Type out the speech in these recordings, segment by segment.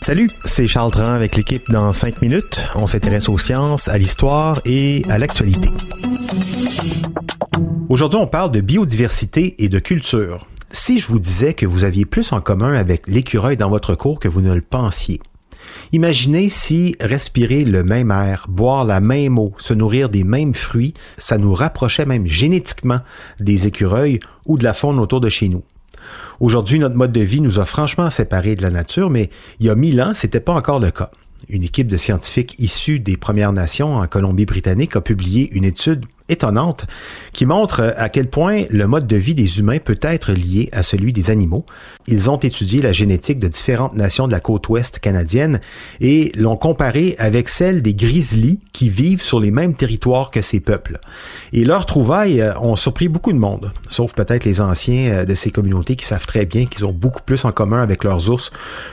Salut, c'est Charles Tran avec l'équipe dans 5 minutes. On s'intéresse aux sciences, à l'histoire et à l'actualité. Aujourd'hui, on parle de biodiversité et de culture. Si je vous disais que vous aviez plus en commun avec l'écureuil dans votre cours que vous ne le pensiez, Imaginez si respirer le même air, boire la même eau, se nourrir des mêmes fruits, ça nous rapprochait même génétiquement des écureuils ou de la faune autour de chez nous. Aujourd'hui, notre mode de vie nous a franchement séparés de la nature, mais il y a mille ans, c'était pas encore le cas. Une équipe de scientifiques issus des Premières Nations en Colombie-Britannique a publié une étude étonnante qui montre à quel point le mode de vie des humains peut être lié à celui des animaux. Ils ont étudié la génétique de différentes nations de la côte ouest canadienne et l'ont comparé avec celle des grizzlies qui vivent sur les mêmes territoires que ces peuples. Et leurs trouvailles euh, ont surpris beaucoup de monde, sauf peut-être les anciens euh, de ces communautés qui savent très bien qu'ils ont beaucoup plus en commun avec leurs ours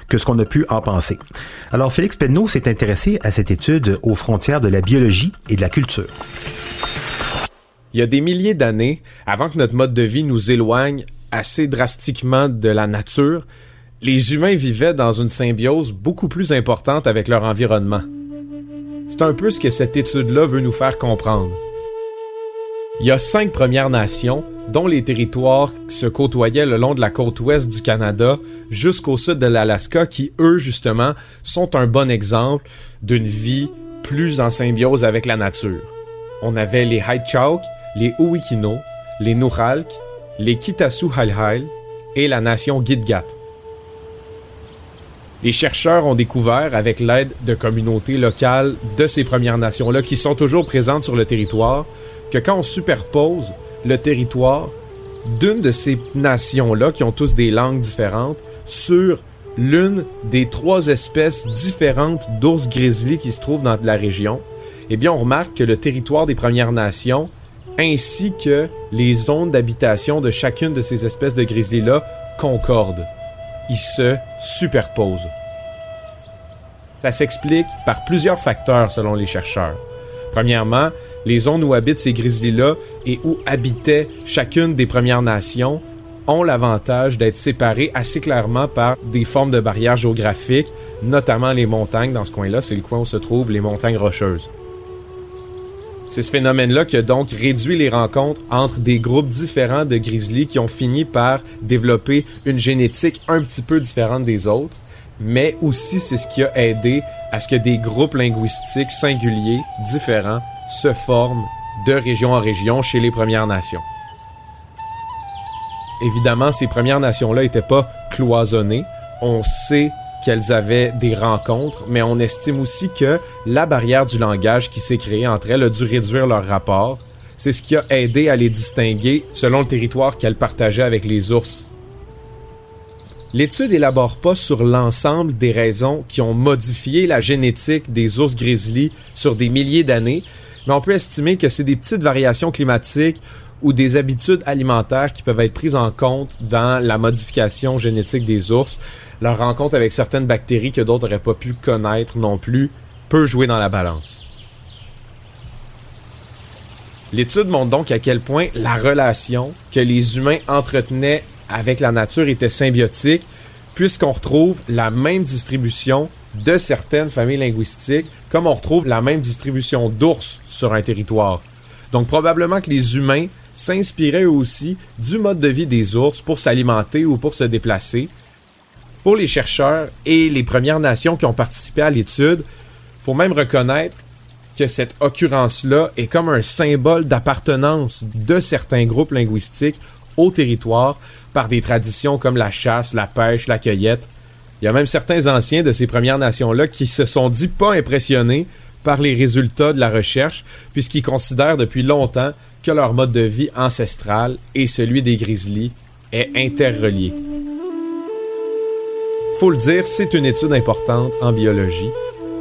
que ce qu'on a pu en penser. Alors Félix Penneau s'est intéressé à cette étude aux frontières de la biologie et de la culture. Il y a des milliers d'années, avant que notre mode de vie nous éloigne assez drastiquement de la nature, les humains vivaient dans une symbiose beaucoup plus importante avec leur environnement. C'est un peu ce que cette étude-là veut nous faire comprendre. Il y a cinq Premières Nations, dont les territoires se côtoyaient le long de la côte ouest du Canada jusqu'au sud de l'Alaska, qui, eux, justement, sont un bon exemple d'une vie plus en symbiose avec la nature. On avait les Haitchawk, les Uwikino, les Nuralk, les Kitasu Halhal et la nation Gitgat. Les chercheurs ont découvert, avec l'aide de communautés locales de ces Premières Nations-là qui sont toujours présentes sur le territoire, que quand on superpose le territoire d'une de ces nations-là, qui ont tous des langues différentes, sur l'une des trois espèces différentes d'ours grizzly qui se trouvent dans la région, eh bien, on remarque que le territoire des Premières Nations ainsi que les zones d'habitation de chacune de ces espèces de grizzlies-là concordent. Ils se superposent. Ça s'explique par plusieurs facteurs selon les chercheurs. Premièrement, les zones où habitent ces grizzlies-là et où habitaient chacune des Premières Nations ont l'avantage d'être séparées assez clairement par des formes de barrières géographiques, notamment les montagnes. Dans ce coin-là, c'est le coin où se trouvent les montagnes rocheuses. C'est ce phénomène-là qui a donc réduit les rencontres entre des groupes différents de grizzlies qui ont fini par développer une génétique un petit peu différente des autres, mais aussi c'est ce qui a aidé à ce que des groupes linguistiques singuliers, différents, se forment de région en région chez les Premières Nations. Évidemment, ces Premières Nations-là n'étaient pas cloisonnées. On sait qu'elles avaient des rencontres, mais on estime aussi que la barrière du langage qui s'est créée entre elles a dû réduire leur rapport. C'est ce qui a aidé à les distinguer selon le territoire qu'elles partageaient avec les ours. L'étude élabore pas sur l'ensemble des raisons qui ont modifié la génétique des ours grizzly sur des milliers d'années, mais on peut estimer que c'est des petites variations climatiques ou des habitudes alimentaires qui peuvent être prises en compte dans la modification génétique des ours, leur rencontre avec certaines bactéries que d'autres n'auraient pas pu connaître non plus peut jouer dans la balance. L'étude montre donc à quel point la relation que les humains entretenaient avec la nature était symbiotique, puisqu'on retrouve la même distribution de certaines familles linguistiques, comme on retrouve la même distribution d'ours sur un territoire. Donc probablement que les humains s'inspiraient aussi du mode de vie des ours pour s'alimenter ou pour se déplacer, pour les chercheurs et les Premières Nations qui ont participé à l'étude, faut même reconnaître que cette occurrence-là est comme un symbole d'appartenance de certains groupes linguistiques au territoire par des traditions comme la chasse, la pêche, la cueillette. Il y a même certains anciens de ces Premières Nations-là qui se sont dit pas impressionnés par les résultats de la recherche, puisqu'ils considèrent depuis longtemps que leur mode de vie ancestral et celui des grizzlies est interreliée. Faut le dire, c'est une étude importante en biologie,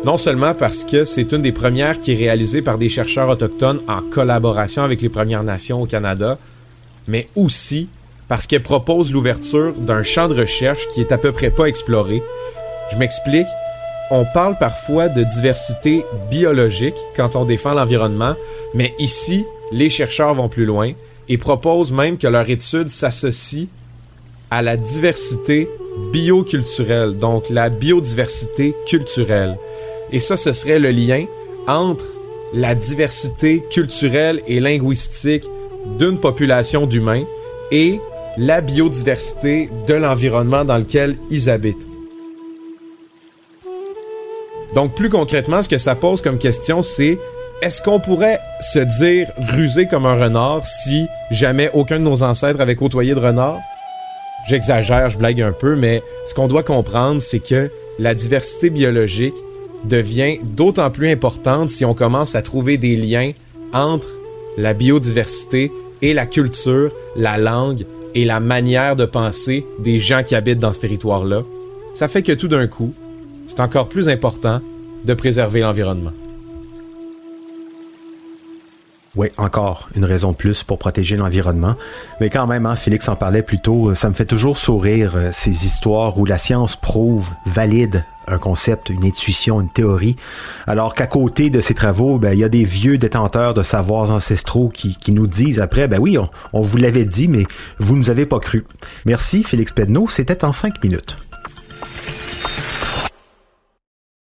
non seulement parce que c'est une des premières qui est réalisée par des chercheurs autochtones en collaboration avec les Premières Nations au Canada, mais aussi parce qu'elle propose l'ouverture d'un champ de recherche qui est à peu près pas exploré. Je m'explique. On parle parfois de diversité biologique quand on défend l'environnement, mais ici, les chercheurs vont plus loin et proposent même que leur étude s'associe à la diversité bioculturelle, donc la biodiversité culturelle. Et ça, ce serait le lien entre la diversité culturelle et linguistique d'une population d'humains et la biodiversité de l'environnement dans lequel ils habitent. Donc plus concrètement, ce que ça pose comme question, c'est est-ce qu'on pourrait se dire rusé comme un renard si jamais aucun de nos ancêtres avait côtoyé de renard? J'exagère, je blague un peu, mais ce qu'on doit comprendre, c'est que la diversité biologique devient d'autant plus importante si on commence à trouver des liens entre la biodiversité et la culture, la langue et la manière de penser des gens qui habitent dans ce territoire-là. Ça fait que tout d'un coup, c'est encore plus important de préserver l'environnement. Oui, encore une raison de plus pour protéger l'environnement. Mais quand même, hein, Félix en parlait plus tôt, ça me fait toujours sourire euh, ces histoires où la science prouve, valide un concept, une intuition, une théorie, alors qu'à côté de ces travaux, ben, il y a des vieux détenteurs de savoirs ancestraux qui, qui nous disent après, ben oui, on, vous l'avait dit, mais vous nous avez pas cru. Merci Félix Pedneau, c'était en cinq minutes.